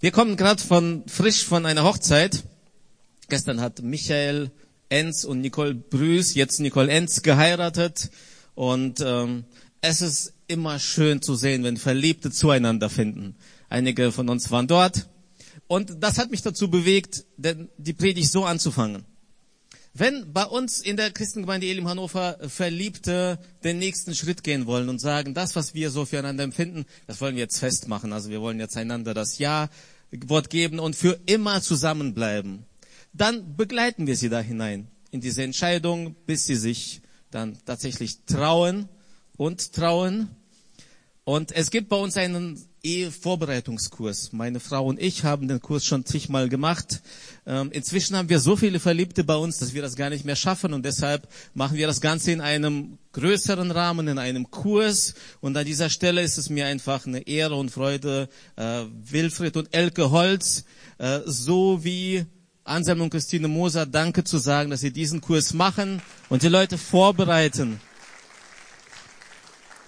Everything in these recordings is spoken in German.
Wir kommen gerade von frisch von einer Hochzeit. Gestern hat Michael Enz und Nicole Brüß, jetzt Nicole Enz, geheiratet. Und ähm, es ist immer schön zu sehen, wenn Verliebte zueinander finden. Einige von uns waren dort. Und das hat mich dazu bewegt, die Predigt so anzufangen. Wenn bei uns in der Christengemeinde Elim Hannover Verliebte den nächsten Schritt gehen wollen und sagen, das, was wir so füreinander empfinden, das wollen wir jetzt festmachen. Also wir wollen jetzt einander das Ja-Wort geben und für immer zusammenbleiben. Dann begleiten wir sie da hinein in diese Entscheidung, bis sie sich dann tatsächlich trauen und trauen. Und es gibt bei uns einen Ehevorbereitungskurs. Meine Frau und ich haben den Kurs schon zigmal gemacht. Ähm, inzwischen haben wir so viele Verliebte bei uns, dass wir das gar nicht mehr schaffen und deshalb machen wir das Ganze in einem größeren Rahmen, in einem Kurs. Und an dieser Stelle ist es mir einfach eine Ehre und Freude, äh, Wilfried und Elke Holz äh, sowie Anselm und Christine Moser Danke zu sagen, dass sie diesen Kurs machen und die Leute vorbereiten.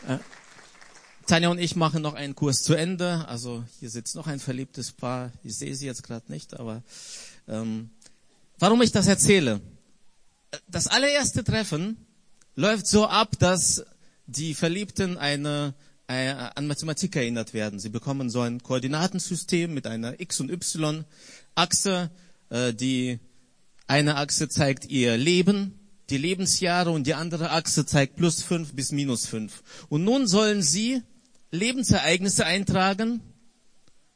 Äh, Tanja und ich machen noch einen Kurs zu Ende. Also hier sitzt noch ein verliebtes Paar. Ich sehe sie jetzt gerade nicht, aber ähm, warum ich das erzähle? Das allererste Treffen läuft so ab, dass die Verliebten eine, äh, an Mathematik erinnert werden. Sie bekommen so ein Koordinatensystem mit einer X- und Y-Achse. Äh, die eine Achse zeigt ihr Leben, die Lebensjahre und die andere Achse zeigt plus fünf bis minus fünf. Und nun sollen sie Lebensereignisse eintragen,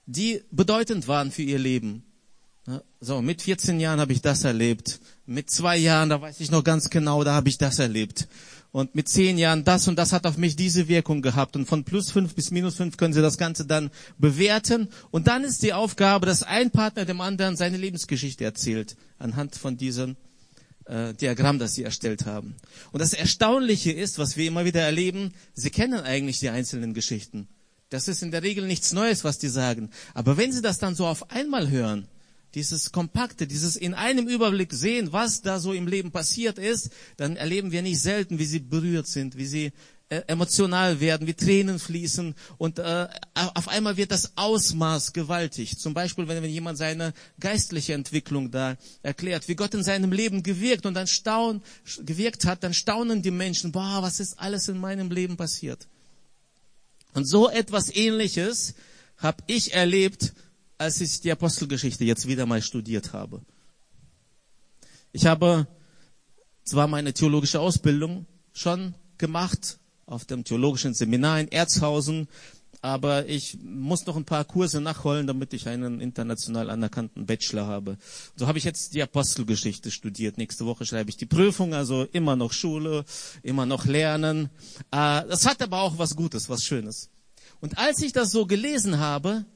die bedeutend waren für ihr Leben. So, mit 14 Jahren habe ich das erlebt. Mit zwei Jahren, da weiß ich noch ganz genau, da habe ich das erlebt. Und mit zehn Jahren, das und das hat auf mich diese Wirkung gehabt. Und von plus fünf bis minus fünf können Sie das Ganze dann bewerten. Und dann ist die Aufgabe, dass ein Partner dem anderen seine Lebensgeschichte erzählt, anhand von diesem äh, Diagramm, das sie erstellt haben. Und das Erstaunliche ist, was wir immer wieder erleben, sie kennen eigentlich die einzelnen Geschichten. Das ist in der Regel nichts Neues, was die sagen. Aber wenn sie das dann so auf einmal hören, dieses Kompakte, dieses in einem Überblick sehen, was da so im Leben passiert ist, dann erleben wir nicht selten, wie sie berührt sind, wie sie emotional werden, wie Tränen fließen und äh, auf einmal wird das Ausmaß gewaltig. Zum Beispiel, wenn, wenn jemand seine geistliche Entwicklung da erklärt, wie Gott in seinem Leben gewirkt und dann staunen, gewirkt hat, dann staunen die Menschen, boah, was ist alles in meinem Leben passiert. Und so etwas Ähnliches habe ich erlebt, als ich die Apostelgeschichte jetzt wieder mal studiert habe. Ich habe zwar meine theologische Ausbildung schon gemacht, auf dem theologischen Seminar in Erzhausen, aber ich muss noch ein paar Kurse nachholen, damit ich einen international anerkannten Bachelor habe. So habe ich jetzt die Apostelgeschichte studiert. Nächste Woche schreibe ich die Prüfung, also immer noch Schule, immer noch Lernen. Äh, das hat aber auch was Gutes, was Schönes. Und als ich das so gelesen habe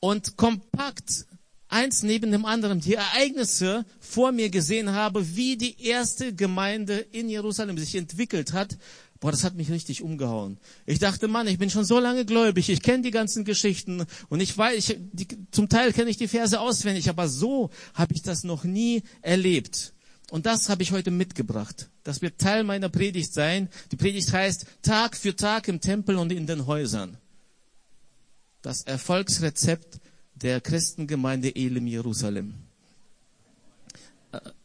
und kompakt eins neben dem anderen die Ereignisse vor mir gesehen habe, wie die erste Gemeinde in Jerusalem sich entwickelt hat, Boah, das hat mich richtig umgehauen. Ich dachte, Mann, ich bin schon so lange gläubig, ich kenne die ganzen Geschichten und ich weiß, ich, die, zum Teil kenne ich die Verse auswendig, aber so habe ich das noch nie erlebt. Und das habe ich heute mitgebracht. Das wird Teil meiner Predigt sein. Die Predigt heißt Tag für Tag im Tempel und in den Häusern. Das Erfolgsrezept der Christengemeinde Elim Jerusalem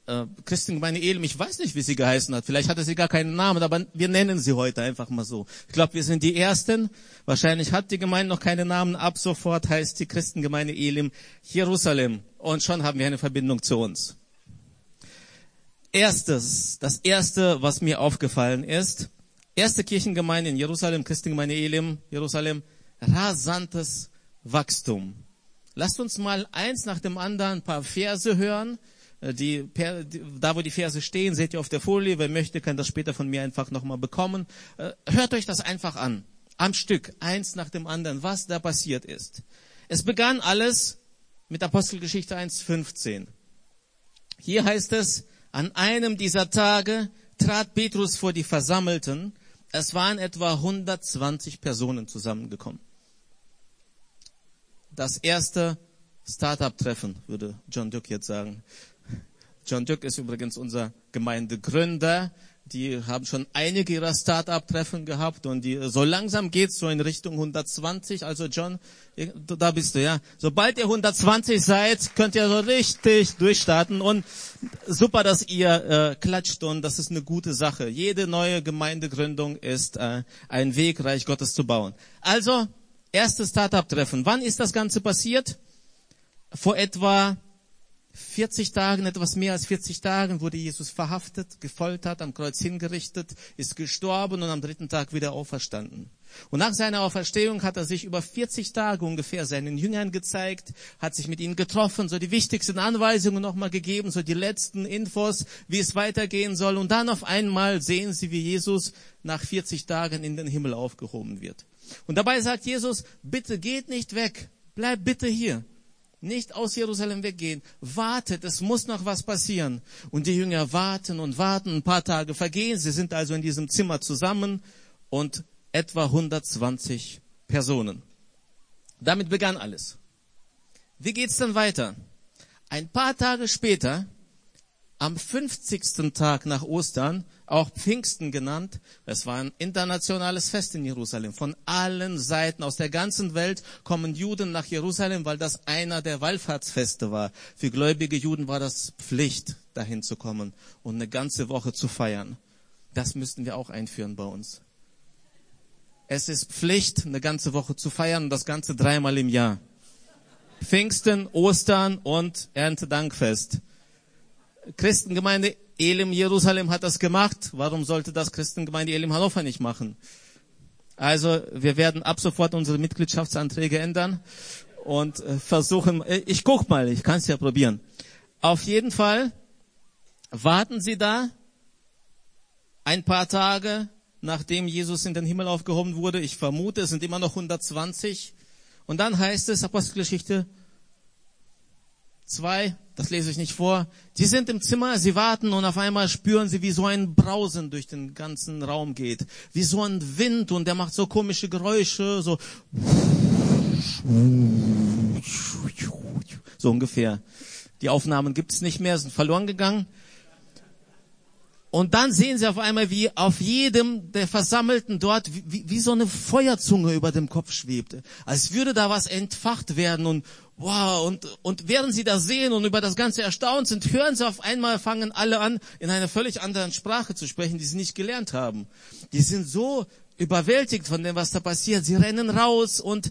äh, Christengemeinde Elim, ich weiß nicht, wie sie geheißen hat. Vielleicht hatte sie gar keinen Namen, aber wir nennen sie heute einfach mal so. Ich glaube, wir sind die Ersten. Wahrscheinlich hat die Gemeinde noch keinen Namen. Ab sofort heißt die Christengemeinde Elim Jerusalem. Und schon haben wir eine Verbindung zu uns. Erstes, das erste, was mir aufgefallen ist, erste Kirchengemeinde in Jerusalem, Christengemeinde Elim, Jerusalem, rasantes Wachstum. Lasst uns mal eins nach dem anderen ein paar Verse hören die, da wo die Verse stehen, seht ihr auf der Folie. Wer möchte, kann das später von mir einfach nochmal bekommen. Äh, hört euch das einfach an. Am Stück, eins nach dem anderen, was da passiert ist. Es begann alles mit Apostelgeschichte 1.15. Hier heißt es, an einem dieser Tage trat Petrus vor die Versammelten. Es waren etwa 120 Personen zusammengekommen. Das erste Startup-Treffen, würde John Duke jetzt sagen. John Dück ist übrigens unser Gemeindegründer, die haben schon einige ihrer Start-up-Treffen gehabt und die, so langsam geht's so in Richtung 120. Also John, da bist du, ja. Sobald ihr 120 seid, könnt ihr so richtig durchstarten und super, dass ihr äh, klatscht und das ist eine gute Sache. Jede neue Gemeindegründung ist äh, ein Weg, Reich Gottes zu bauen. Also, erstes Start-up-Treffen. Wann ist das Ganze passiert? Vor etwa 40 Tagen, etwas mehr als 40 Tagen wurde Jesus verhaftet, gefoltert, am Kreuz hingerichtet, ist gestorben und am dritten Tag wieder auferstanden. Und nach seiner Auferstehung hat er sich über 40 Tage ungefähr seinen Jüngern gezeigt, hat sich mit ihnen getroffen, so die wichtigsten Anweisungen nochmal gegeben, so die letzten Infos, wie es weitergehen soll. Und dann auf einmal sehen sie, wie Jesus nach 40 Tagen in den Himmel aufgehoben wird. Und dabei sagt Jesus, bitte geht nicht weg, bleib bitte hier. Nicht aus Jerusalem weggehen. Wartet, es muss noch was passieren. Und die Jünger warten und warten. Ein paar Tage vergehen. Sie sind also in diesem Zimmer zusammen und etwa 120 Personen. Damit begann alles. Wie geht's dann weiter? Ein paar Tage später am 50. Tag nach Ostern, auch Pfingsten genannt, es war ein internationales Fest in Jerusalem. Von allen Seiten aus der ganzen Welt kommen Juden nach Jerusalem, weil das einer der Wallfahrtsfeste war. Für gläubige Juden war das Pflicht, dahin zu kommen und eine ganze Woche zu feiern. Das müssten wir auch einführen bei uns. Es ist Pflicht, eine ganze Woche zu feiern und das Ganze dreimal im Jahr. Pfingsten, Ostern und Erntedankfest. Christengemeinde Elim Jerusalem hat das gemacht. Warum sollte das Christengemeinde Elim Hannover nicht machen? Also wir werden ab sofort unsere Mitgliedschaftsanträge ändern und äh, versuchen, äh, ich guck mal, ich kann es ja probieren. Auf jeden Fall warten Sie da ein paar Tage, nachdem Jesus in den Himmel aufgehoben wurde. Ich vermute, es sind immer noch 120. Und dann heißt es, Apostelgeschichte 2, das lese ich nicht vor. Die sind im Zimmer, sie warten und auf einmal spüren sie, wie so ein Brausen durch den ganzen Raum geht. Wie so ein Wind und der macht so komische Geräusche, so, so ungefähr. Die Aufnahmen gibt es nicht mehr, sind verloren gegangen. Und dann sehen sie auf einmal, wie auf jedem der Versammelten dort, wie, wie so eine Feuerzunge über dem Kopf schwebte. Als würde da was entfacht werden und wow, und, und während sie das sehen und über das Ganze erstaunt sind, hören sie auf einmal, fangen alle an, in einer völlig anderen Sprache zu sprechen, die sie nicht gelernt haben. Die sind so überwältigt von dem, was da passiert. Sie rennen raus und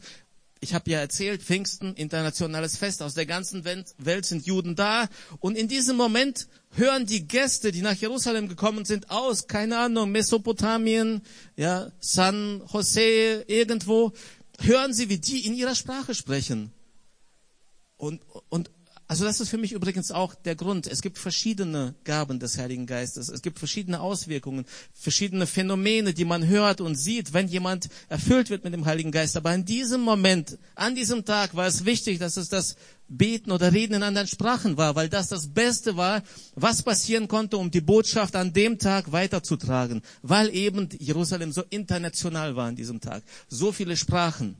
ich habe ja erzählt, Pfingsten, internationales Fest, aus der ganzen Welt sind Juden da. Und in diesem Moment hören die Gäste, die nach Jerusalem gekommen sind, aus, keine Ahnung, Mesopotamien, ja, San Jose, irgendwo, hören sie, wie die in ihrer Sprache sprechen. Und, und also das ist für mich übrigens auch der Grund. Es gibt verschiedene Gaben des Heiligen Geistes. Es gibt verschiedene Auswirkungen, verschiedene Phänomene, die man hört und sieht, wenn jemand erfüllt wird mit dem Heiligen Geist. Aber in diesem Moment, an diesem Tag war es wichtig, dass es das Beten oder Reden in anderen Sprachen war, weil das das Beste war, was passieren konnte, um die Botschaft an dem Tag weiterzutragen, weil eben Jerusalem so international war an diesem Tag. So viele Sprachen.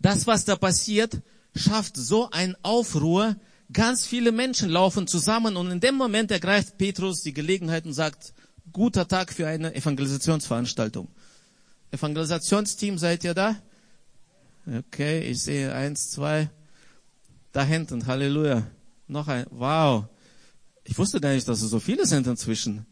Das, was da passiert, schafft so ein Aufruhr. Ganz viele Menschen laufen zusammen und in dem Moment ergreift Petrus die Gelegenheit und sagt, guter Tag für eine Evangelisationsveranstaltung. Evangelisationsteam, seid ihr da? Okay, ich sehe eins, zwei. Da hinten, Halleluja. Noch ein, wow. Ich wusste gar nicht, dass es so viele sind inzwischen.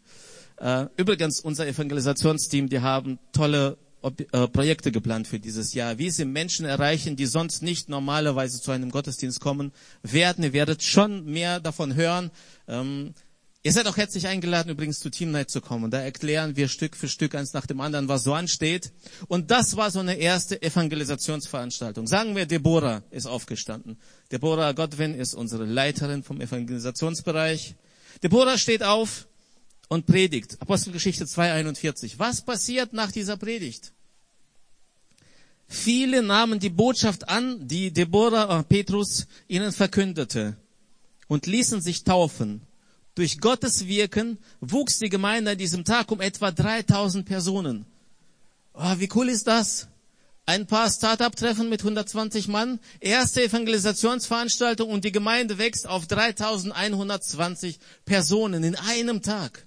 Äh, übrigens, unser Evangelisationsteam, die haben tolle äh, Projekte geplant für dieses Jahr, wie sie Menschen erreichen, die sonst nicht normalerweise zu einem Gottesdienst kommen werden. Ihr werdet schon mehr davon hören. Ähm, ihr seid auch herzlich eingeladen, übrigens zu Team Night zu kommen. Da erklären wir Stück für Stück eins nach dem anderen, was so ansteht. Und das war so eine erste Evangelisationsveranstaltung. Sagen wir, Deborah ist aufgestanden. Deborah Godwin ist unsere Leiterin vom Evangelisationsbereich. Deborah steht auf und predigt. Apostelgeschichte 2.41. Was passiert nach dieser Predigt? Viele nahmen die Botschaft an, die Deborah äh, Petrus ihnen verkündete und ließen sich taufen. Durch Gottes Wirken wuchs die Gemeinde an diesem Tag um etwa 3000 Personen. Oh, wie cool ist das? Ein paar Start-up-Treffen mit 120 Mann, erste Evangelisationsveranstaltung und die Gemeinde wächst auf 3120 Personen in einem Tag.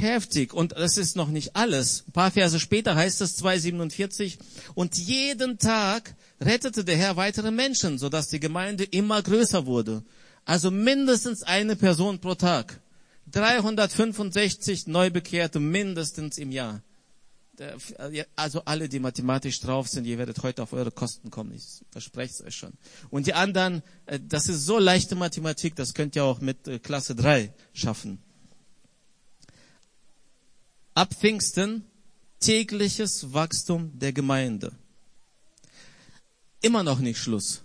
Heftig. Und das ist noch nicht alles. Ein paar Verse später heißt es 2,47. Und jeden Tag rettete der Herr weitere Menschen, sodass die Gemeinde immer größer wurde. Also mindestens eine Person pro Tag. 365 Neubekehrte mindestens im Jahr. Also alle, die mathematisch drauf sind, ihr werdet heute auf eure Kosten kommen. Ich verspreche es euch schon. Und die anderen, äh, das ist so leichte Mathematik, das könnt ihr auch mit äh, Klasse 3 schaffen. Ab Pfingsten tägliches Wachstum der Gemeinde. Immer noch nicht Schluss.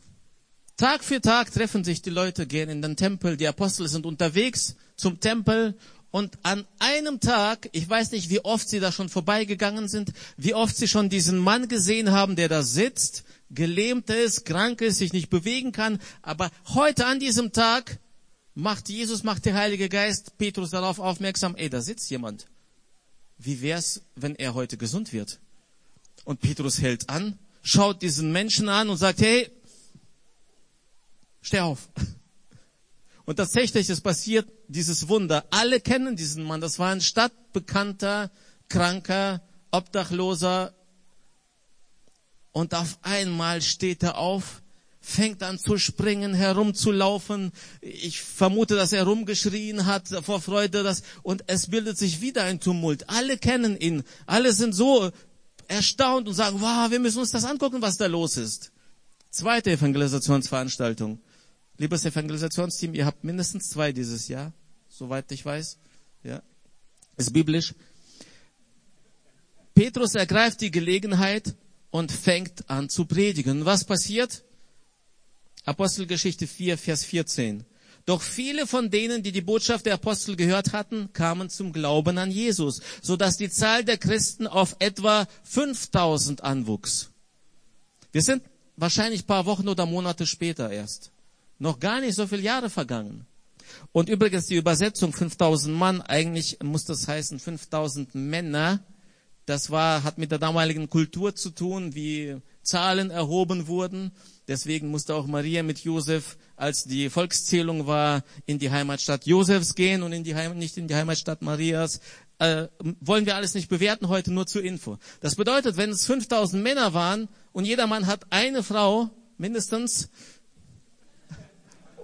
Tag für Tag treffen sich die Leute, gehen in den Tempel, die Apostel sind unterwegs zum Tempel und an einem Tag, ich weiß nicht, wie oft sie da schon vorbeigegangen sind, wie oft sie schon diesen Mann gesehen haben, der da sitzt, gelähmt ist, krank ist, sich nicht bewegen kann, aber heute an diesem Tag macht Jesus, macht der Heilige Geist Petrus darauf aufmerksam, ey, da sitzt jemand. Wie wär's, wenn er heute gesund wird? Und Petrus hält an, schaut diesen Menschen an und sagt, hey, steh auf. Und tatsächlich, es passiert dieses Wunder. Alle kennen diesen Mann. Das war ein stadtbekannter, kranker, Obdachloser. Und auf einmal steht er auf, fängt an zu springen, herumzulaufen. Ich vermute, dass er rumgeschrien hat vor Freude. Dass, und es bildet sich wieder ein Tumult. Alle kennen ihn. Alle sind so erstaunt und sagen, wow, wir müssen uns das angucken, was da los ist. Zweite Evangelisationsveranstaltung. Liebes Evangelisationsteam, ihr habt mindestens zwei dieses Jahr, soweit ich weiß. Ja, ist biblisch. Petrus ergreift die Gelegenheit und fängt an zu predigen. Was passiert? Apostelgeschichte 4, Vers 14. Doch viele von denen, die die Botschaft der Apostel gehört hatten, kamen zum Glauben an Jesus, so dass die Zahl der Christen auf etwa 5000 anwuchs. Wir sind wahrscheinlich paar Wochen oder Monate später erst. Noch gar nicht so viele Jahre vergangen. Und übrigens die Übersetzung 5000 Mann, eigentlich muss das heißen 5000 Männer. Das war, hat mit der damaligen Kultur zu tun, wie Zahlen erhoben wurden. Deswegen musste auch Maria mit Josef, als die Volkszählung war, in die Heimatstadt Josefs gehen und in die Heim, nicht in die Heimatstadt Marias. Äh, wollen wir alles nicht bewerten heute, nur zur Info. Das bedeutet, wenn es 5000 Männer waren und jeder Mann hat eine Frau, mindestens,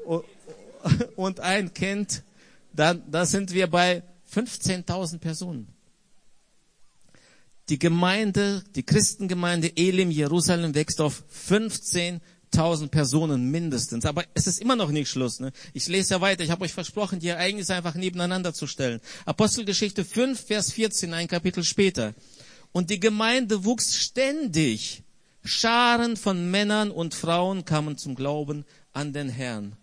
und ein Kind, dann, da sind wir bei 15.000 Personen. Die Gemeinde, die Christengemeinde Elim Jerusalem wächst auf 15.000 Personen mindestens. Aber es ist immer noch nicht Schluss. Ne? Ich lese ja weiter. Ich habe euch versprochen, die Ereignisse einfach nebeneinander zu stellen. Apostelgeschichte 5, Vers 14, ein Kapitel später. Und die Gemeinde wuchs ständig. Scharen von Männern und Frauen kamen zum Glauben an den Herrn.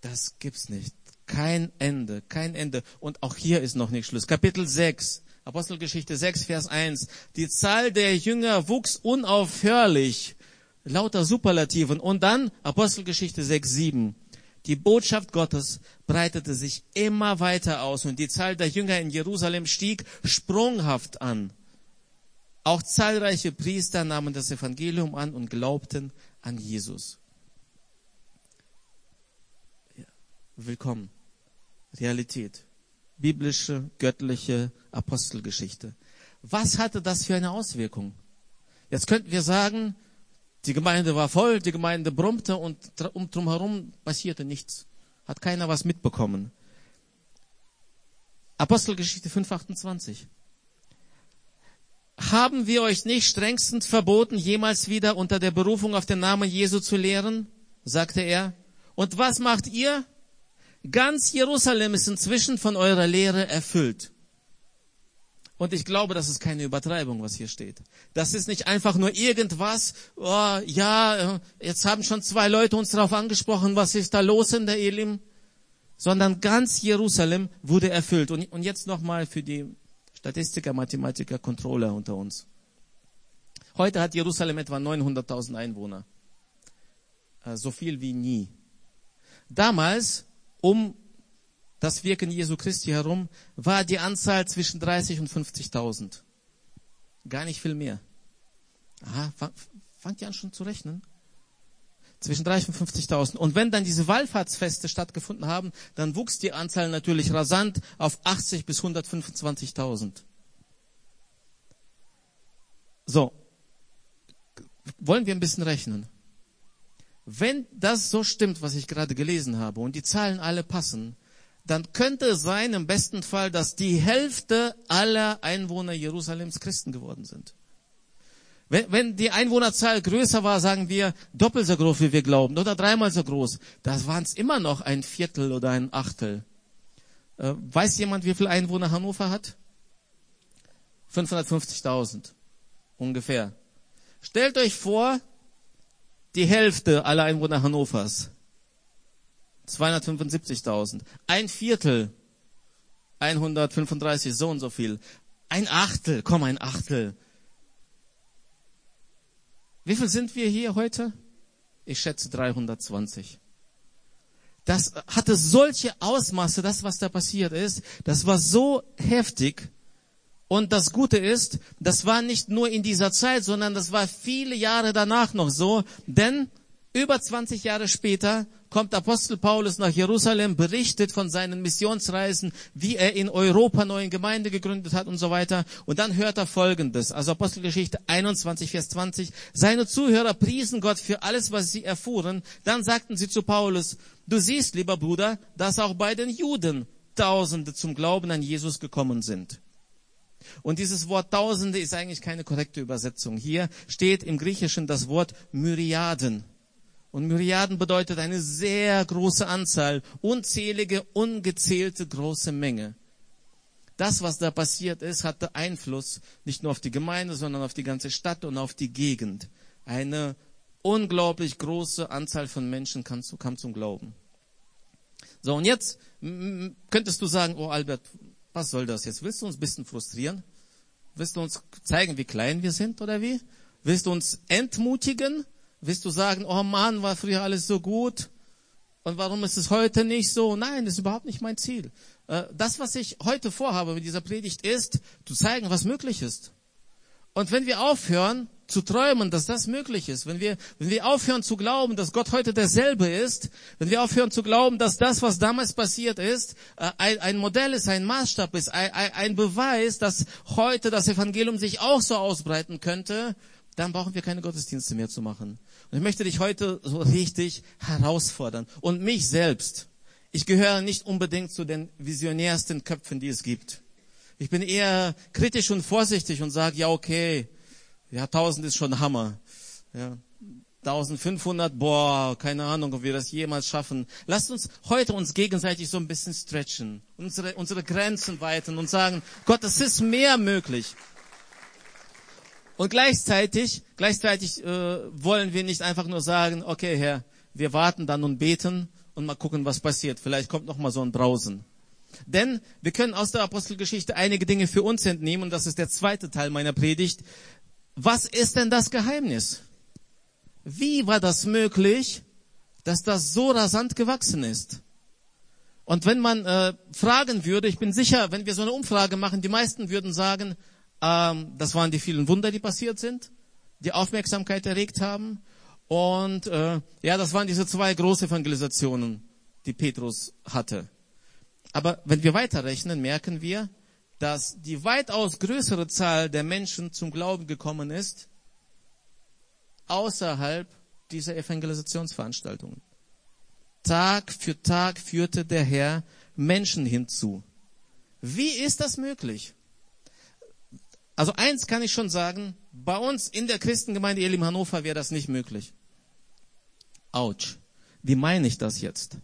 Das gibt's nicht. Kein Ende, kein Ende. Und auch hier ist noch nicht Schluss. Kapitel 6, Apostelgeschichte 6, Vers 1. Die Zahl der Jünger wuchs unaufhörlich. Lauter Superlativen. Und dann Apostelgeschichte 6, 7. Die Botschaft Gottes breitete sich immer weiter aus und die Zahl der Jünger in Jerusalem stieg sprunghaft an. Auch zahlreiche Priester nahmen das Evangelium an und glaubten an Jesus. willkommen. Realität. Biblische, göttliche Apostelgeschichte. Was hatte das für eine Auswirkung? Jetzt könnten wir sagen, die Gemeinde war voll, die Gemeinde brummte und um drumherum passierte nichts. Hat keiner was mitbekommen. Apostelgeschichte 5,28. Haben wir euch nicht strengstens verboten, jemals wieder unter der Berufung auf den Namen Jesu zu lehren? sagte er. Und was macht ihr? Ganz Jerusalem ist inzwischen von eurer Lehre erfüllt. Und ich glaube, das ist keine Übertreibung, was hier steht. Das ist nicht einfach nur irgendwas, oh, ja, jetzt haben schon zwei Leute uns darauf angesprochen, was ist da los in der Elim, sondern ganz Jerusalem wurde erfüllt. Und, und jetzt nochmal für die Statistiker, Mathematiker, Controller unter uns. Heute hat Jerusalem etwa 900.000 Einwohner. Äh, so viel wie nie. Damals um das Wirken Jesu Christi herum war die Anzahl zwischen 30 und 50.000. Gar nicht viel mehr. Aha, fang, fangt ihr an schon zu rechnen? Zwischen 30 und 50.000. Und wenn dann diese Wallfahrtsfeste stattgefunden haben, dann wuchs die Anzahl natürlich rasant auf 80 bis 125.000. So. Wollen wir ein bisschen rechnen? Wenn das so stimmt, was ich gerade gelesen habe, und die Zahlen alle passen, dann könnte es sein, im besten Fall, dass die Hälfte aller Einwohner Jerusalems Christen geworden sind. Wenn, wenn die Einwohnerzahl größer war, sagen wir doppelt so groß, wie wir glauben, oder dreimal so groß, das waren es immer noch ein Viertel oder ein Achtel. Äh, weiß jemand, wie viele Einwohner Hannover hat? 550.000 ungefähr. Stellt euch vor, die Hälfte aller Einwohner Hannovers. 275.000. Ein Viertel. 135, so und so viel. Ein Achtel, komm, ein Achtel. Wie viel sind wir hier heute? Ich schätze 320. Das hatte solche Ausmaße, das was da passiert ist. Das war so heftig. Und das Gute ist, das war nicht nur in dieser Zeit, sondern das war viele Jahre danach noch so. Denn über 20 Jahre später kommt Apostel Paulus nach Jerusalem, berichtet von seinen Missionsreisen, wie er in Europa neue Gemeinde gegründet hat und so weiter. Und dann hört er Folgendes, also Apostelgeschichte 21, Vers 20. Seine Zuhörer priesen Gott für alles, was sie erfuhren. Dann sagten sie zu Paulus, du siehst, lieber Bruder, dass auch bei den Juden Tausende zum Glauben an Jesus gekommen sind. Und dieses Wort Tausende ist eigentlich keine korrekte Übersetzung. Hier steht im Griechischen das Wort Myriaden. Und Myriaden bedeutet eine sehr große Anzahl, unzählige, ungezählte große Menge. Das, was da passiert ist, hatte Einfluss nicht nur auf die Gemeinde, sondern auf die ganze Stadt und auf die Gegend. Eine unglaublich große Anzahl von Menschen kam, zum Glauben. So, und jetzt könntest du sagen, oh Albert, was soll das jetzt? Willst du uns ein bisschen frustrieren? Willst du uns zeigen, wie klein wir sind oder wie? Willst du uns entmutigen? Willst du sagen, oh Mann, war früher alles so gut? Und warum ist es heute nicht so? Nein, das ist überhaupt nicht mein Ziel. Äh, das, was ich heute vorhabe mit dieser Predigt, ist, zu zeigen, was möglich ist. Und wenn wir aufhören zu träumen, dass das möglich ist, wenn wir, wenn wir aufhören zu glauben, dass Gott heute derselbe ist, wenn wir aufhören zu glauben, dass das, was damals passiert ist, äh, ein, ein Modell ist, ein Maßstab ist, ein, ein Beweis, dass heute das Evangelium sich auch so ausbreiten könnte, dann brauchen wir keine Gottesdienste mehr zu machen. Und ich möchte dich heute so richtig herausfordern. Und mich selbst. Ich gehöre nicht unbedingt zu den visionärsten Köpfen, die es gibt. Ich bin eher kritisch und vorsichtig und sage, ja, okay, ja, 1000 ist schon Hammer. Ja, 1500, boah, keine Ahnung, ob wir das jemals schaffen. Lasst uns heute uns gegenseitig so ein bisschen stretchen, unsere, unsere Grenzen weiten und sagen, Gott, es ist mehr möglich. Und gleichzeitig, gleichzeitig äh, wollen wir nicht einfach nur sagen, okay, Herr, wir warten dann und beten und mal gucken, was passiert. Vielleicht kommt noch mal so ein Brausen. Denn wir können aus der Apostelgeschichte einige Dinge für uns entnehmen und das ist der zweite Teil meiner Predigt. Was ist denn das Geheimnis? Wie war das möglich, dass das so rasant gewachsen ist? Und wenn man äh, fragen würde, ich bin sicher, wenn wir so eine Umfrage machen, die meisten würden sagen, ähm, das waren die vielen Wunder, die passiert sind, die Aufmerksamkeit erregt haben. Und äh, ja, das waren diese zwei große Evangelisationen, die Petrus hatte. Aber wenn wir weiterrechnen, merken wir, dass die weitaus größere Zahl der Menschen zum Glauben gekommen ist, außerhalb dieser Evangelisationsveranstaltungen. Tag für Tag führte der Herr Menschen hinzu. Wie ist das möglich? Also eins kann ich schon sagen, bei uns in der Christengemeinde Elim Hannover wäre das nicht möglich. Autsch. Wie meine ich das jetzt?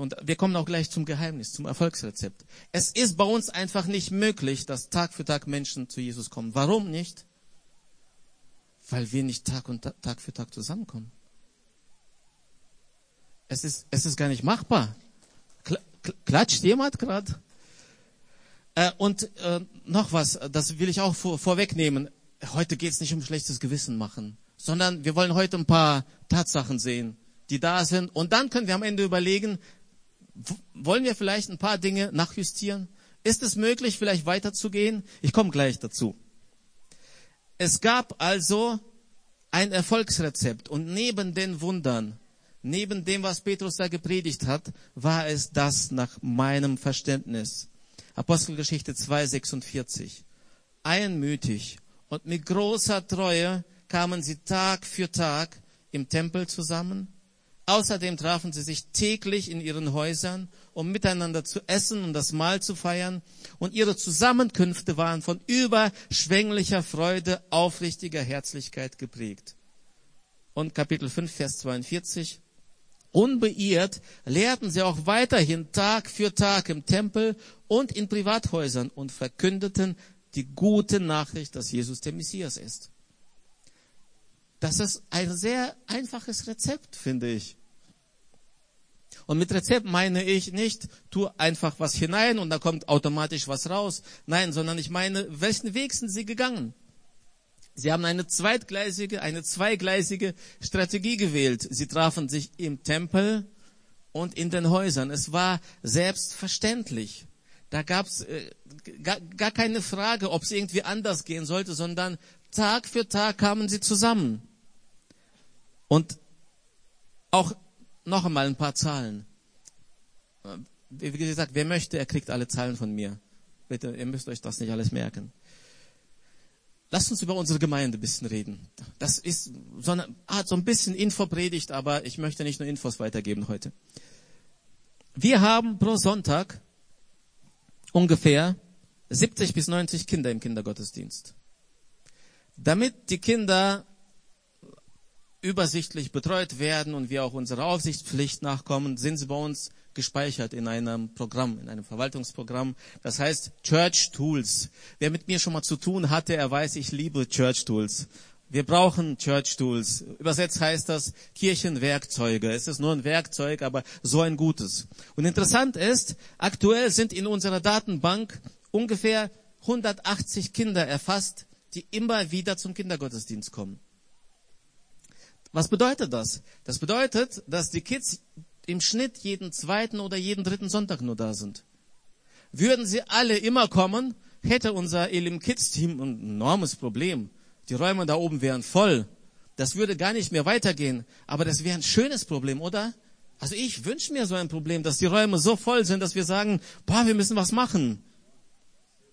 Und wir kommen auch gleich zum Geheimnis, zum Erfolgsrezept. Es ist bei uns einfach nicht möglich, dass Tag für Tag Menschen zu Jesus kommen. Warum nicht? Weil wir nicht Tag und Tag für Tag zusammenkommen. Es ist, es ist gar nicht machbar. Klatscht jemand gerade? Äh, und äh, noch was, das will ich auch vor, vorwegnehmen. Heute geht es nicht um schlechtes Gewissen machen, sondern wir wollen heute ein paar Tatsachen sehen, die da sind. Und dann können wir am Ende überlegen, wollen wir vielleicht ein paar Dinge nachjustieren? Ist es möglich, vielleicht weiterzugehen? Ich komme gleich dazu. Es gab also ein Erfolgsrezept. Und neben den Wundern, neben dem, was Petrus da gepredigt hat, war es das nach meinem Verständnis. Apostelgeschichte 2,46. Einmütig und mit großer Treue kamen sie Tag für Tag im Tempel zusammen. Außerdem trafen sie sich täglich in ihren Häusern, um miteinander zu essen und das Mahl zu feiern. Und ihre Zusammenkünfte waren von überschwänglicher Freude, aufrichtiger Herzlichkeit geprägt. Und Kapitel 5, Vers 42. Unbeirrt lehrten sie auch weiterhin Tag für Tag im Tempel und in Privathäusern und verkündeten die gute Nachricht, dass Jesus der Messias ist. Das ist ein sehr einfaches Rezept, finde ich. Und mit Rezept meine ich nicht, tu einfach was hinein und da kommt automatisch was raus. Nein, sondern ich meine, welchen Weg sind sie gegangen? Sie haben eine zweitgleisige, eine zweigleisige Strategie gewählt. Sie trafen sich im Tempel und in den Häusern. Es war selbstverständlich. Da gab's äh, gar, gar keine Frage, ob es irgendwie anders gehen sollte, sondern Tag für Tag kamen sie zusammen. Und auch noch einmal ein paar Zahlen. Wie gesagt, wer möchte, er kriegt alle Zahlen von mir. Bitte, ihr müsst euch das nicht alles merken. Lasst uns über unsere Gemeinde ein bisschen reden. Das ist so, eine, ah, so ein bisschen Infopredigt, aber ich möchte nicht nur Infos weitergeben heute. Wir haben pro Sonntag ungefähr 70 bis 90 Kinder im Kindergottesdienst. Damit die Kinder übersichtlich betreut werden und wir auch unserer Aufsichtspflicht nachkommen, sind sie bei uns gespeichert in einem Programm, in einem Verwaltungsprogramm. Das heißt Church Tools. Wer mit mir schon mal zu tun hatte, er weiß, ich liebe Church Tools. Wir brauchen Church Tools. Übersetzt heißt das Kirchenwerkzeuge. Es ist nur ein Werkzeug, aber so ein gutes. Und interessant ist, aktuell sind in unserer Datenbank ungefähr 180 Kinder erfasst, die immer wieder zum Kindergottesdienst kommen. Was bedeutet das? Das bedeutet, dass die Kids im Schnitt jeden zweiten oder jeden dritten Sonntag nur da sind. Würden sie alle immer kommen, hätte unser Elim Kids Team ein enormes Problem. Die Räume da oben wären voll. Das würde gar nicht mehr weitergehen. Aber das wäre ein schönes Problem, oder? Also ich wünsche mir so ein Problem, dass die Räume so voll sind, dass wir sagen, boah, wir müssen was machen.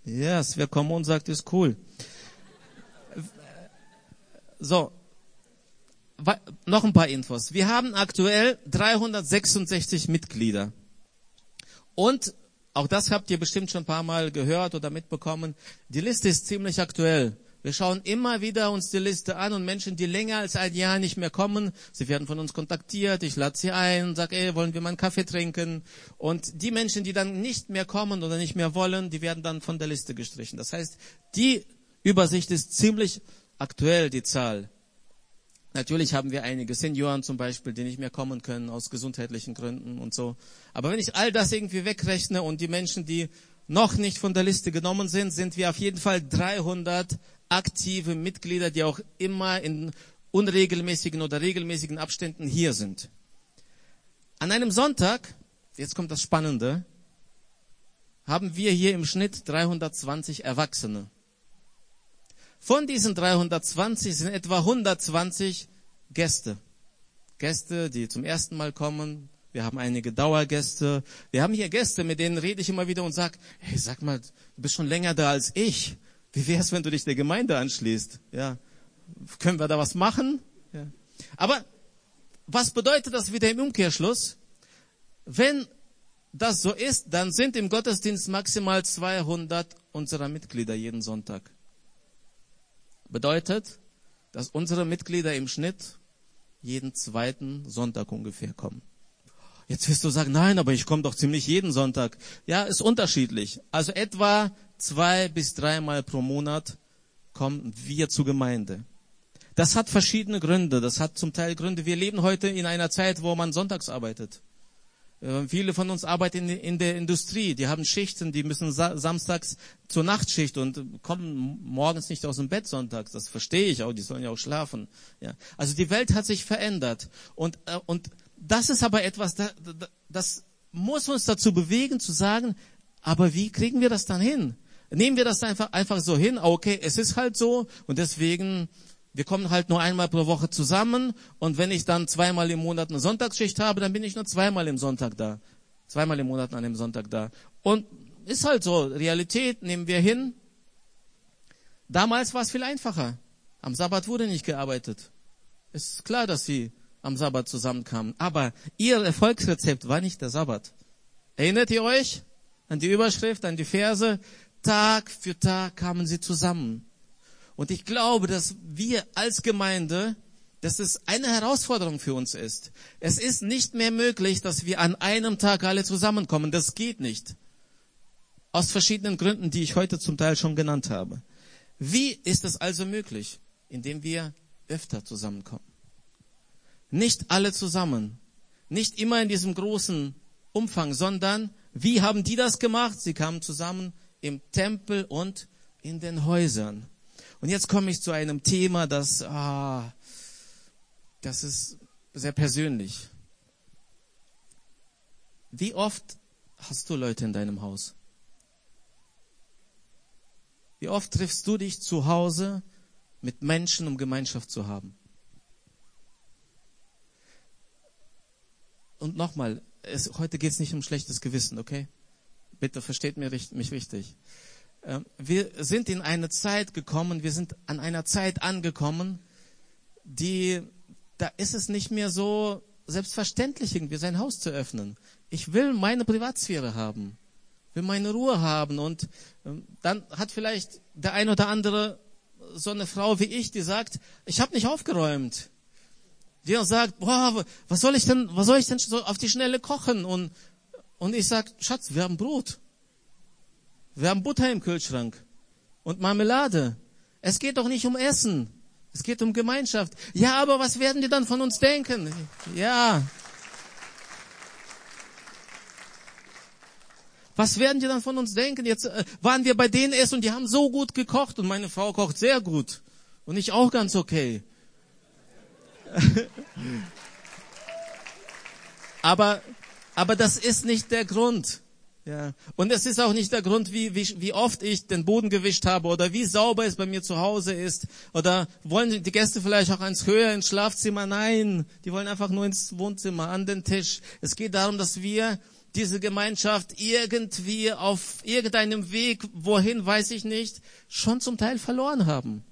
Yes, wer kommt und sagt, ist cool. So, noch ein paar Infos. Wir haben aktuell 366 Mitglieder. Und auch das habt ihr bestimmt schon ein paar Mal gehört oder mitbekommen. Die Liste ist ziemlich aktuell. Wir schauen immer wieder uns die Liste an und Menschen, die länger als ein Jahr nicht mehr kommen, sie werden von uns kontaktiert, ich lade sie ein, sag, ey, wollen wir mal einen Kaffee trinken? Und die Menschen, die dann nicht mehr kommen oder nicht mehr wollen, die werden dann von der Liste gestrichen. Das heißt, die Übersicht ist ziemlich aktuell, die Zahl. Natürlich haben wir einige Senioren zum Beispiel, die nicht mehr kommen können aus gesundheitlichen Gründen und so. Aber wenn ich all das irgendwie wegrechne und die Menschen, die noch nicht von der Liste genommen sind, sind wir auf jeden Fall 300 aktive Mitglieder, die auch immer in unregelmäßigen oder regelmäßigen Abständen hier sind. An einem Sonntag, jetzt kommt das Spannende, haben wir hier im Schnitt 320 Erwachsene. Von diesen 320 sind etwa 120 Gäste. Gäste, die zum ersten Mal kommen. Wir haben einige Dauergäste. Wir haben hier Gäste, mit denen rede ich immer wieder und sag, hey, sag mal, du bist schon länger da als ich. Wie wär's, wenn du dich der Gemeinde anschließt? Ja. Können wir da was machen? Ja. Aber was bedeutet das wieder im Umkehrschluss? Wenn das so ist, dann sind im Gottesdienst maximal 200 unserer Mitglieder jeden Sonntag. Bedeutet, dass unsere Mitglieder im Schnitt jeden zweiten Sonntag ungefähr kommen. Jetzt wirst du sagen, nein, aber ich komme doch ziemlich jeden Sonntag. Ja, ist unterschiedlich. Also etwa zwei bis dreimal pro Monat kommen wir zur Gemeinde. Das hat verschiedene Gründe. Das hat zum Teil Gründe. Wir leben heute in einer Zeit, wo man sonntags arbeitet. Äh, viele von uns arbeiten in der Industrie, die haben Schichten, die müssen samstags zur Nachtschicht und kommen morgens nicht aus dem Bett sonntags. Das verstehe ich auch, die sollen ja auch schlafen. Ja. Also die Welt hat sich verändert. Und, äh, und das ist aber etwas, das, muss uns dazu bewegen zu sagen, aber wie kriegen wir das dann hin? Nehmen wir das einfach, einfach so hin, okay, es ist halt so und deswegen wir kommen halt nur einmal pro Woche zusammen und wenn ich dann zweimal im Monat eine Sonntagsschicht habe, dann bin ich nur zweimal im Sonntag da. Zweimal im Monat an dem Sonntag da. Und ist halt so, Realität nehmen wir hin. Damals war es viel einfacher. Am Sabbat wurde nicht gearbeitet. ist klar, dass sie am Sabbat zusammenkamen. Aber ihr Erfolgsrezept war nicht der Sabbat. Erinnert ihr euch an die Überschrift, an die Verse? Tag für Tag kamen sie zusammen. Und ich glaube, dass wir als Gemeinde, dass es eine Herausforderung für uns ist. Es ist nicht mehr möglich, dass wir an einem Tag alle zusammenkommen. Das geht nicht. Aus verschiedenen Gründen, die ich heute zum Teil schon genannt habe. Wie ist es also möglich? Indem wir öfter zusammenkommen. Nicht alle zusammen. Nicht immer in diesem großen Umfang, sondern wie haben die das gemacht? Sie kamen zusammen im Tempel und in den Häusern. Und jetzt komme ich zu einem Thema, das, ah, das ist sehr persönlich. Wie oft hast du Leute in deinem Haus? Wie oft triffst du dich zu Hause mit Menschen, um Gemeinschaft zu haben? Und nochmal, heute geht es nicht um schlechtes Gewissen, okay? Bitte versteht mich richtig. Ähm, wir sind in eine Zeit gekommen, wir sind an einer Zeit angekommen, die, da ist es nicht mehr so selbstverständlich, irgendwie sein Haus zu öffnen. Ich will meine Privatsphäre haben, will meine Ruhe haben und ähm, dann hat vielleicht der ein oder andere so eine Frau wie ich, die sagt, ich habe nicht aufgeräumt. Die sagt, boah, was soll ich denn, was soll ich denn so auf die Schnelle kochen? Und, und ich sag, Schatz, wir haben Brot. Wir haben Butter im Kühlschrank und Marmelade. Es geht doch nicht um Essen. Es geht um Gemeinschaft. Ja, aber was werden die dann von uns denken? Ja. Was werden die dann von uns denken? Jetzt äh, waren wir bei denen essen und die haben so gut gekocht und meine Frau kocht sehr gut und ich auch ganz okay. aber, aber das ist nicht der Grund. Ja. Und es ist auch nicht der Grund, wie, wie, wie oft ich den Boden gewischt habe oder wie sauber es bei mir zu Hause ist. Oder wollen die Gäste vielleicht auch ans Höher, ins Schlafzimmer? Nein, die wollen einfach nur ins Wohnzimmer, an den Tisch. Es geht darum, dass wir diese Gemeinschaft irgendwie auf irgendeinem Weg, wohin weiß ich nicht, schon zum Teil verloren haben.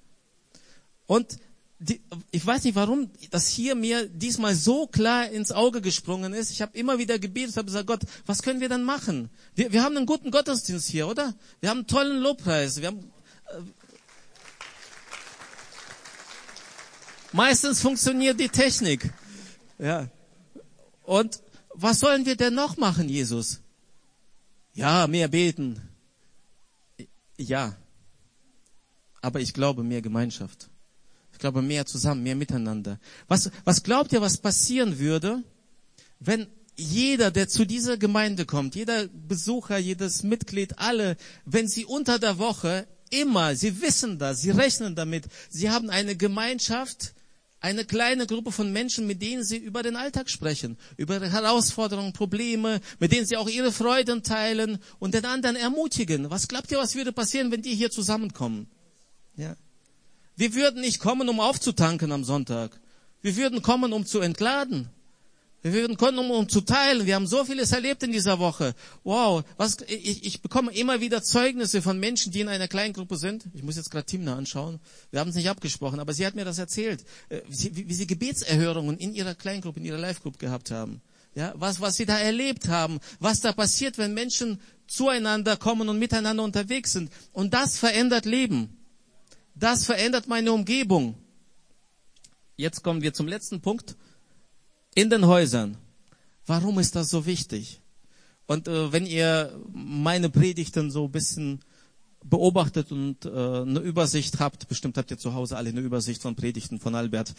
Und die, ich weiß nicht, warum das hier mir diesmal so klar ins Auge gesprungen ist. Ich habe immer wieder gebetet, habe gesagt, Gott, was können wir dann machen? Wir, wir haben einen guten Gottesdienst hier, oder? Wir haben einen tollen Lobpreis. Wir haben, äh, meistens funktioniert die Technik. Ja. Und was sollen wir denn noch machen, Jesus? Ja, mehr beten. Ja. Aber ich glaube, mehr Gemeinschaft. Glaube, mehr zusammen, mehr miteinander. Was, was glaubt ihr, was passieren würde, wenn jeder, der zu dieser Gemeinde kommt, jeder Besucher, jedes Mitglied, alle, wenn sie unter der Woche immer, sie wissen das, sie rechnen damit, sie haben eine Gemeinschaft, eine kleine Gruppe von Menschen, mit denen sie über den Alltag sprechen, über Herausforderungen, Probleme, mit denen sie auch ihre Freuden teilen und den anderen ermutigen. Was glaubt ihr, was würde passieren, wenn die hier zusammenkommen? Ja. Wir würden nicht kommen, um aufzutanken am Sonntag. Wir würden kommen, um zu entladen. Wir würden kommen, um, um zu teilen. Wir haben so vieles erlebt in dieser Woche. Wow, was, ich, ich bekomme immer wieder Zeugnisse von Menschen, die in einer Kleingruppe sind. Ich muss jetzt gerade Timna anschauen. Wir haben es nicht abgesprochen, aber sie hat mir das erzählt, äh, wie, wie sie Gebetserhörungen in ihrer Kleingruppe, in ihrer Live-Gruppe gehabt haben. Ja, was, was sie da erlebt haben, was da passiert, wenn Menschen zueinander kommen und miteinander unterwegs sind. Und das verändert Leben. Das verändert meine Umgebung. Jetzt kommen wir zum letzten Punkt. In den Häusern. Warum ist das so wichtig? Und äh, wenn ihr meine Predigten so ein bisschen beobachtet und äh, eine Übersicht habt, bestimmt habt ihr zu Hause alle eine Übersicht von Predigten von Albert.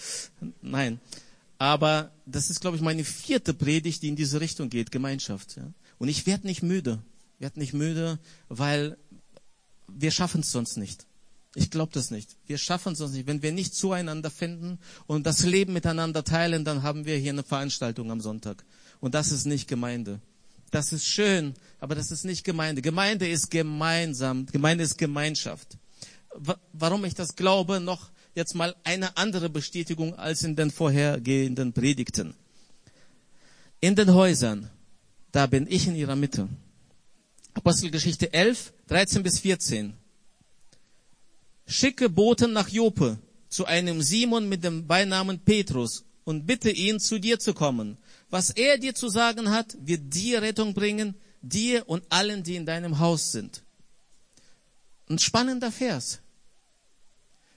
Nein. Aber das ist, glaube ich, meine vierte Predigt, die in diese Richtung geht, Gemeinschaft. Ja? Und ich werde nicht müde. Ich werde nicht müde, weil wir schaffen es sonst nicht. Ich glaube das nicht. Wir schaffen es uns nicht. Wenn wir nicht zueinander finden und das Leben miteinander teilen, dann haben wir hier eine Veranstaltung am Sonntag. Und das ist nicht Gemeinde. Das ist schön, aber das ist nicht Gemeinde. Gemeinde ist gemeinsam. Gemeinde ist Gemeinschaft. Warum ich das glaube, noch jetzt mal eine andere Bestätigung als in den vorhergehenden Predigten. In den Häusern, da bin ich in ihrer Mitte. Apostelgeschichte 11, 13 bis 14. Schicke Boten nach Joppe zu einem Simon mit dem Beinamen Petrus und bitte ihn, zu dir zu kommen. Was er dir zu sagen hat, wird dir Rettung bringen, dir und allen, die in deinem Haus sind. Ein spannender Vers.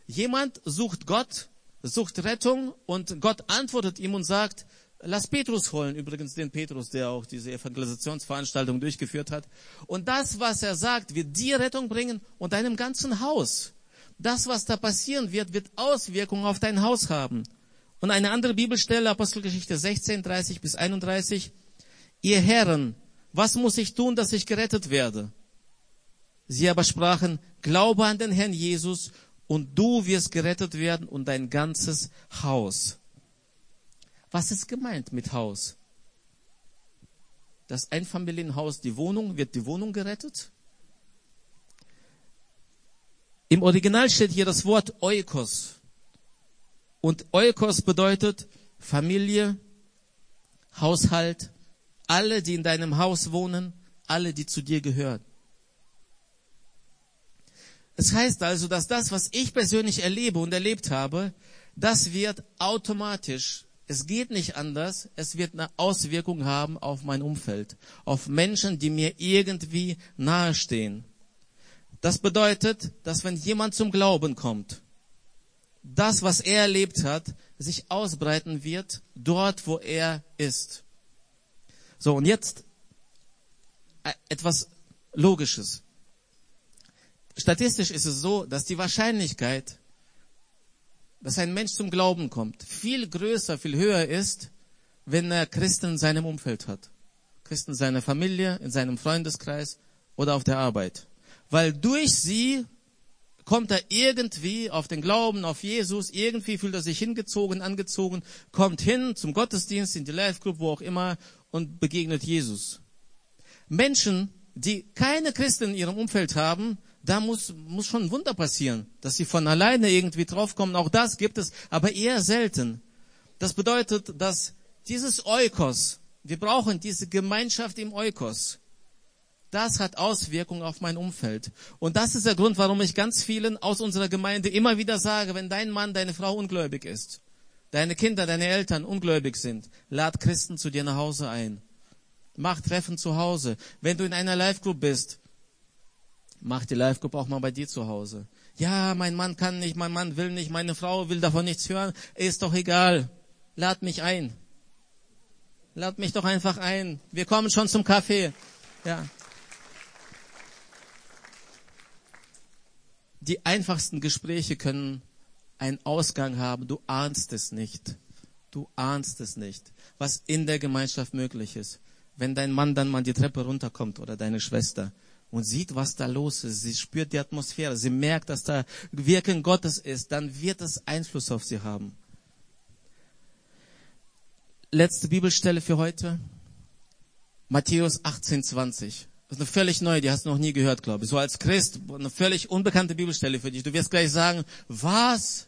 Jemand sucht Gott, sucht Rettung und Gott antwortet ihm und sagt, lass Petrus holen, übrigens den Petrus, der auch diese Evangelisationsveranstaltung durchgeführt hat. Und das, was er sagt, wird dir Rettung bringen und deinem ganzen Haus. Das, was da passieren wird, wird Auswirkungen auf dein Haus haben. Und eine andere Bibelstelle, Apostelgeschichte 16, 30 bis 31. Ihr Herren, was muss ich tun, dass ich gerettet werde? Sie aber sprachen, glaube an den Herrn Jesus und du wirst gerettet werden und dein ganzes Haus. Was ist gemeint mit Haus? Das Einfamilienhaus, die Wohnung, wird die Wohnung gerettet? Im Original steht hier das Wort Oikos. Und Oikos bedeutet Familie, Haushalt, alle, die in deinem Haus wohnen, alle, die zu dir gehören. Es heißt also, dass das, was ich persönlich erlebe und erlebt habe, das wird automatisch, es geht nicht anders, es wird eine Auswirkung haben auf mein Umfeld, auf Menschen, die mir irgendwie nahestehen. Das bedeutet, dass wenn jemand zum Glauben kommt, das, was er erlebt hat, sich ausbreiten wird dort, wo er ist. So, und jetzt äh, etwas Logisches. Statistisch ist es so, dass die Wahrscheinlichkeit, dass ein Mensch zum Glauben kommt, viel größer, viel höher ist, wenn er Christen in seinem Umfeld hat. Christen in seiner Familie, in seinem Freundeskreis oder auf der Arbeit. Weil durch sie kommt er irgendwie auf den Glauben, auf Jesus, irgendwie fühlt er sich hingezogen, angezogen, kommt hin zum Gottesdienst, in die Live-Group, wo auch immer und begegnet Jesus. Menschen, die keine Christen in ihrem Umfeld haben, da muss, muss schon ein Wunder passieren, dass sie von alleine irgendwie draufkommen. Auch das gibt es, aber eher selten. Das bedeutet, dass dieses Eukos, wir brauchen diese Gemeinschaft im Eukos. Das hat Auswirkungen auf mein Umfeld. Und das ist der Grund, warum ich ganz vielen aus unserer Gemeinde immer wieder sage, wenn dein Mann, deine Frau ungläubig ist, deine Kinder, deine Eltern ungläubig sind, lad Christen zu dir nach Hause ein. Mach Treffen zu Hause. Wenn du in einer Live-Group bist, Mach die Live-Group auch mal bei dir zu Hause. Ja, mein Mann kann nicht, mein Mann will nicht, meine Frau will davon nichts hören. Ist doch egal. Lad mich ein. Lad mich doch einfach ein. Wir kommen schon zum Kaffee. Ja. Die einfachsten Gespräche können einen Ausgang haben. Du ahnst es nicht. Du ahnst es nicht, was in der Gemeinschaft möglich ist. Wenn dein Mann dann mal die Treppe runterkommt oder deine Schwester und sieht, was da los ist. Sie spürt die Atmosphäre. Sie merkt, dass da Wirken Gottes ist. Dann wird es Einfluss auf sie haben. Letzte Bibelstelle für heute. Matthäus 18, 20. Das ist eine völlig neue, die hast du noch nie gehört, glaube ich. So als Christ, eine völlig unbekannte Bibelstelle für dich. Du wirst gleich sagen, was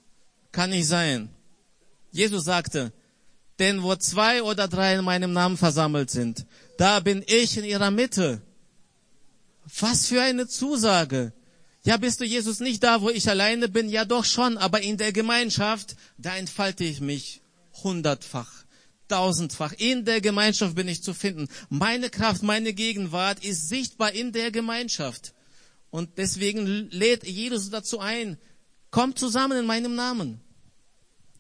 kann ich sein? Jesus sagte, denn wo zwei oder drei in meinem Namen versammelt sind, da bin ich in ihrer Mitte. Was für eine Zusage. Ja, bist du Jesus nicht da, wo ich alleine bin? Ja, doch schon, aber in der Gemeinschaft, da entfalte ich mich hundertfach, tausendfach. In der Gemeinschaft bin ich zu finden. Meine Kraft, meine Gegenwart ist sichtbar in der Gemeinschaft. Und deswegen lädt Jesus dazu ein, kommt zusammen in meinem Namen.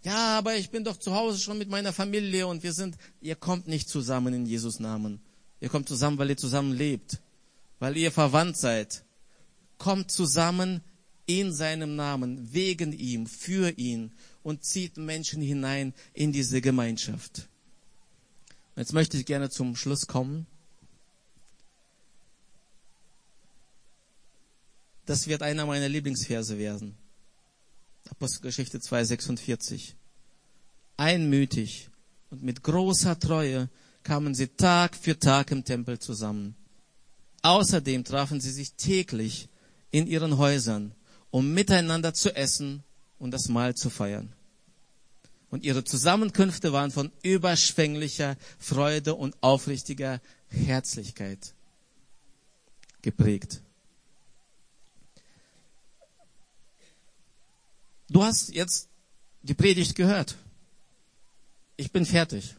Ja, aber ich bin doch zu Hause schon mit meiner Familie und wir sind, ihr kommt nicht zusammen in Jesus Namen. Ihr kommt zusammen, weil ihr zusammen lebt weil ihr verwandt seid. Kommt zusammen in seinem Namen, wegen ihm, für ihn und zieht Menschen hinein in diese Gemeinschaft. Jetzt möchte ich gerne zum Schluss kommen. Das wird einer meiner Lieblingsverse werden. Apostelgeschichte 2,46. Einmütig und mit großer Treue kamen sie Tag für Tag im Tempel zusammen. Außerdem trafen sie sich täglich in ihren Häusern, um miteinander zu essen und das Mahl zu feiern. Und ihre Zusammenkünfte waren von überschwänglicher Freude und aufrichtiger Herzlichkeit geprägt. Du hast jetzt die Predigt gehört. Ich bin fertig.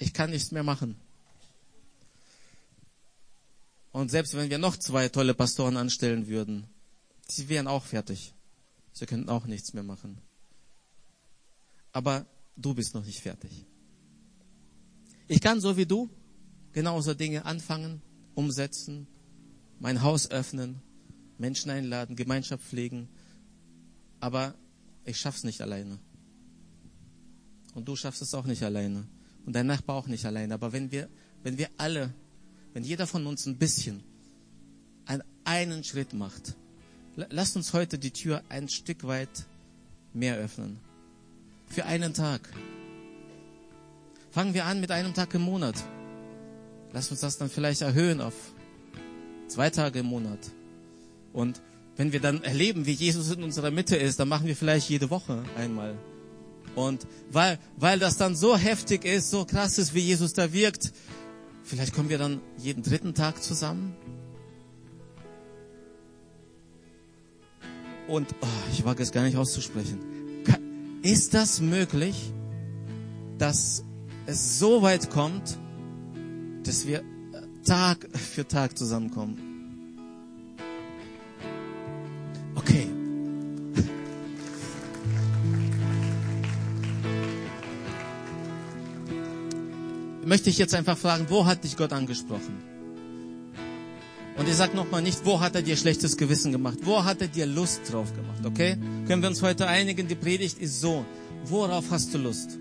Ich kann nichts mehr machen. Und selbst wenn wir noch zwei tolle Pastoren anstellen würden, sie wären auch fertig. Sie könnten auch nichts mehr machen. Aber du bist noch nicht fertig. Ich kann so wie du genauso Dinge anfangen, umsetzen, mein Haus öffnen, Menschen einladen, Gemeinschaft pflegen, aber ich schaff's nicht alleine. Und du schaffst es auch nicht alleine. Und dein Nachbar auch nicht alleine. Aber wenn wir, wenn wir alle, wenn jeder von uns ein bisschen einen, einen Schritt macht, lasst uns heute die Tür ein Stück weit mehr öffnen. Für einen Tag. Fangen wir an mit einem Tag im Monat. Lass uns das dann vielleicht erhöhen auf zwei Tage im Monat. Und wenn wir dann erleben, wie Jesus in unserer Mitte ist, dann machen wir vielleicht jede Woche einmal. Und weil, weil das dann so heftig ist, so krass ist, wie Jesus da wirkt, vielleicht kommen wir dann jeden dritten Tag zusammen. Und oh, ich wage es gar nicht auszusprechen. Ist das möglich, dass es so weit kommt, dass wir Tag für Tag zusammenkommen? Okay. Möchte ich jetzt einfach fragen, wo hat dich Gott angesprochen? Und ich sag nochmal nicht, wo hat er dir schlechtes Gewissen gemacht? Wo hat er dir Lust drauf gemacht? Okay? Können wir uns heute einigen? Die Predigt ist so. Worauf hast du Lust?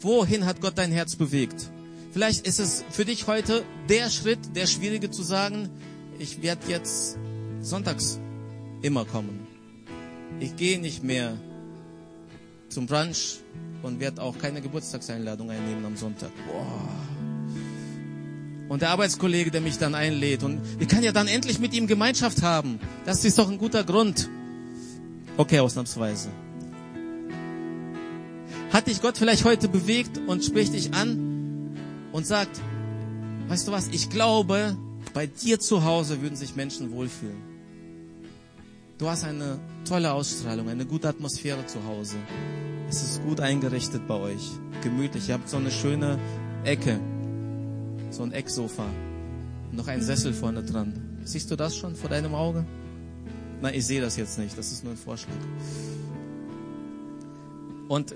Wohin hat Gott dein Herz bewegt? Vielleicht ist es für dich heute der Schritt, der schwierige zu sagen, ich werde jetzt sonntags immer kommen. Ich gehe nicht mehr zum Brunch und werde auch keine Geburtstagseinladung einnehmen am Sonntag. Boah. Und der Arbeitskollege, der mich dann einlädt. Und ich kann ja dann endlich mit ihm Gemeinschaft haben. Das ist doch ein guter Grund. Okay, ausnahmsweise. Hat dich Gott vielleicht heute bewegt und spricht dich an und sagt, weißt du was, ich glaube, bei dir zu Hause würden sich Menschen wohlfühlen. Du hast eine tolle Ausstrahlung, eine gute Atmosphäre zu Hause. Es ist gut eingerichtet bei euch, gemütlich. Ihr habt so eine schöne Ecke, so ein Ecksofa, noch ein Sessel vorne dran. Siehst du das schon vor deinem Auge? Na, ich sehe das jetzt nicht, das ist nur ein Vorschlag. Und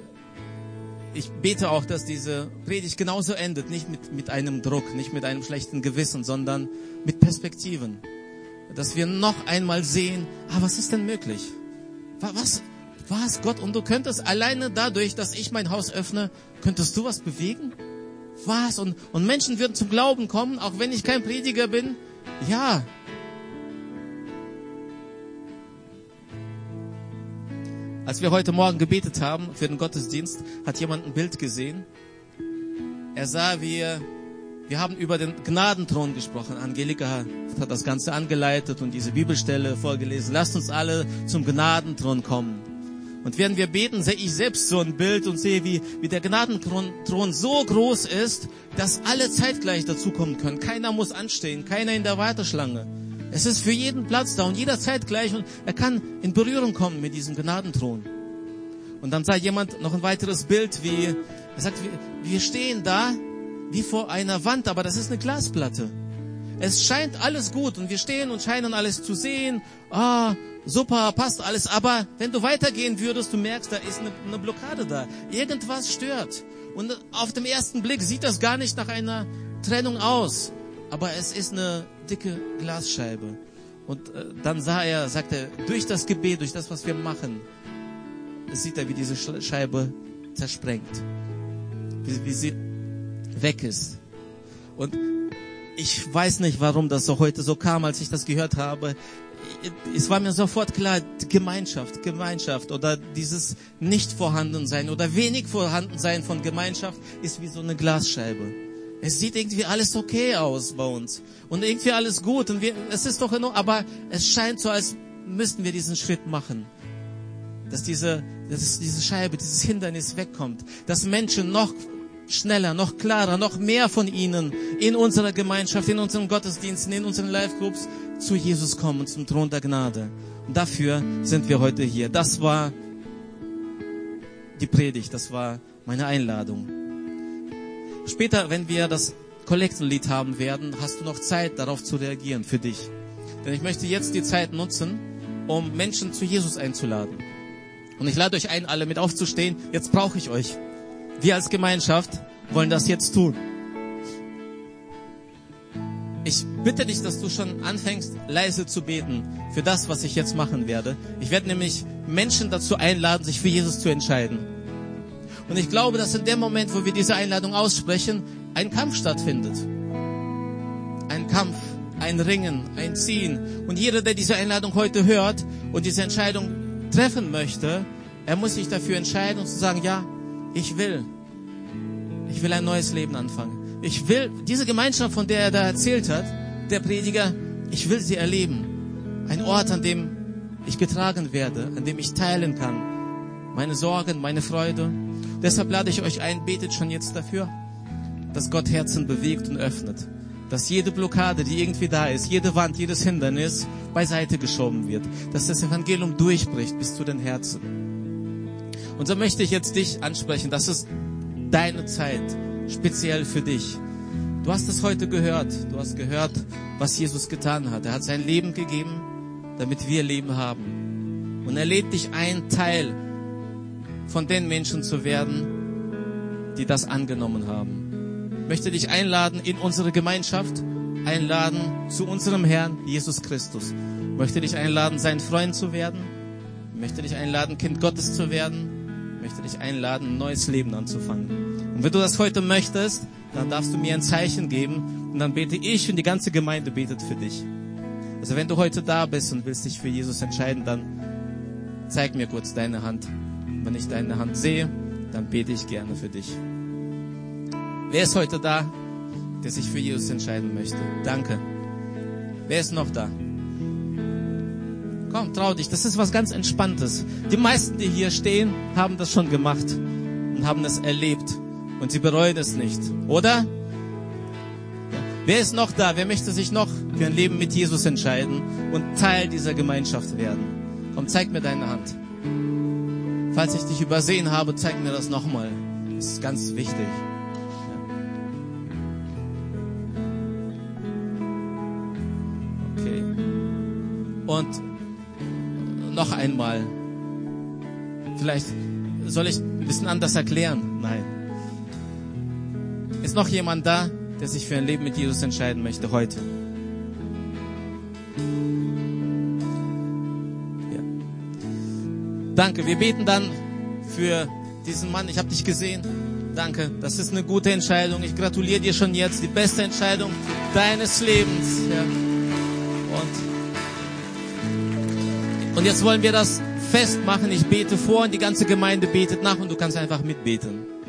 ich bete auch, dass diese Predigt genauso endet, nicht mit, mit einem Druck, nicht mit einem schlechten Gewissen, sondern mit Perspektiven dass wir noch einmal sehen, ah, was ist denn möglich? Was, was, Gott? Und du könntest alleine dadurch, dass ich mein Haus öffne, könntest du was bewegen? Was? Und, und Menschen würden zum Glauben kommen, auch wenn ich kein Prediger bin? Ja. Als wir heute Morgen gebetet haben für den Gottesdienst, hat jemand ein Bild gesehen. Er sah, wie er wir haben über den Gnadenthron gesprochen. Angelika hat das Ganze angeleitet und diese Bibelstelle vorgelesen. Lasst uns alle zum Gnadenthron kommen. Und während wir beten, sehe ich selbst so ein Bild und sehe, wie, wie der Gnadenthron so groß ist, dass alle zeitgleich dazukommen können. Keiner muss anstehen, keiner in der Warteschlange. Es ist für jeden Platz da und jeder zeitgleich und er kann in Berührung kommen mit diesem Gnadenthron. Und dann sah jemand noch ein weiteres Bild, wie er sagt, wir, stehen da wie vor einer Wand, aber das ist eine Glasplatte. Es scheint alles gut und wir stehen und scheinen alles zu sehen. Ah, super, passt alles. Aber wenn du weitergehen würdest, du merkst, da ist eine, eine Blockade da. Irgendwas stört. Und auf dem ersten Blick sieht das gar nicht nach einer Trennung aus. Aber es ist eine dicke Glasscheibe. Und äh, dann sah er, sagte er, durch das Gebet, durch das, was wir machen, sieht er, wie diese Scheibe zersprengt. Wie, wie sie weg ist. Und ich weiß nicht, warum das so heute so kam, als ich das gehört habe. Es war mir sofort klar, Gemeinschaft, Gemeinschaft oder dieses Nicht-Vorhandensein oder wenig Vorhandensein von Gemeinschaft ist wie so eine Glasscheibe. Es sieht irgendwie alles okay aus bei uns und irgendwie alles gut und wir, es ist doch in aber es scheint so, als müssten wir diesen Schritt machen dass diese, dass diese Scheibe, dieses Hindernis wegkommt, dass Menschen noch schneller, noch klarer, noch mehr von ihnen in unserer Gemeinschaft, in unseren Gottesdiensten, in unseren Live-Groups zu Jesus kommen, zum Thron der Gnade. Und dafür sind wir heute hier. Das war die Predigt, das war meine Einladung. Später, wenn wir das Kollektenlied haben werden, hast du noch Zeit, darauf zu reagieren für dich. Denn ich möchte jetzt die Zeit nutzen, um Menschen zu Jesus einzuladen. Und ich lade euch ein, alle mit aufzustehen. Jetzt brauche ich euch. Wir als Gemeinschaft wollen das jetzt tun. Ich bitte dich, dass du schon anfängst, leise zu beten für das, was ich jetzt machen werde. Ich werde nämlich Menschen dazu einladen, sich für Jesus zu entscheiden. Und ich glaube, dass in dem Moment, wo wir diese Einladung aussprechen, ein Kampf stattfindet. Ein Kampf, ein Ringen, ein Ziehen. Und jeder, der diese Einladung heute hört und diese Entscheidung treffen möchte, er muss sich dafür entscheiden und zu sagen, ja, ich will. Ich will ein neues Leben anfangen. Ich will diese Gemeinschaft, von der er da erzählt hat, der Prediger, ich will sie erleben. Ein Ort, an dem ich getragen werde, an dem ich teilen kann. Meine Sorgen, meine Freude. Deshalb lade ich euch ein, betet schon jetzt dafür, dass Gott Herzen bewegt und öffnet. Dass jede Blockade, die irgendwie da ist, jede Wand, jedes Hindernis beiseite geschoben wird. Dass das Evangelium durchbricht bis zu den Herzen. Und so möchte ich jetzt dich ansprechen. Das ist deine Zeit, speziell für dich. Du hast es heute gehört. Du hast gehört, was Jesus getan hat. Er hat sein Leben gegeben, damit wir Leben haben. Und er lädt dich ein, Teil von den Menschen zu werden, die das angenommen haben. Ich möchte dich einladen in unsere Gemeinschaft, einladen zu unserem Herrn Jesus Christus. Ich möchte dich einladen, sein Freund zu werden. Ich möchte dich einladen, Kind Gottes zu werden. Ich möchte dich einladen, ein neues Leben anzufangen. Und wenn du das heute möchtest, dann darfst du mir ein Zeichen geben und dann bete ich und die ganze Gemeinde betet für dich. Also wenn du heute da bist und willst dich für Jesus entscheiden, dann zeig mir kurz deine Hand. Wenn ich deine Hand sehe, dann bete ich gerne für dich. Wer ist heute da, der sich für Jesus entscheiden möchte? Danke. Wer ist noch da? Komm, trau dich. Das ist was ganz Entspanntes. Die meisten, die hier stehen, haben das schon gemacht und haben es erlebt. Und sie bereuen es nicht. Oder? Wer ist noch da? Wer möchte sich noch für ein Leben mit Jesus entscheiden und Teil dieser Gemeinschaft werden? Komm, zeig mir deine Hand. Falls ich dich übersehen habe, zeig mir das nochmal. Das ist ganz wichtig. Okay. Und noch einmal. Vielleicht soll ich ein bisschen anders erklären. Nein. Ist noch jemand da, der sich für ein Leben mit Jesus entscheiden möchte heute? Ja. Danke. Wir beten dann für diesen Mann. Ich habe dich gesehen. Danke. Das ist eine gute Entscheidung. Ich gratuliere dir schon jetzt. Die beste Entscheidung deines Lebens. Ja. Und, und jetzt wollen wir das festmachen. Ich bete vor und die ganze Gemeinde betet nach und du kannst einfach mitbeten.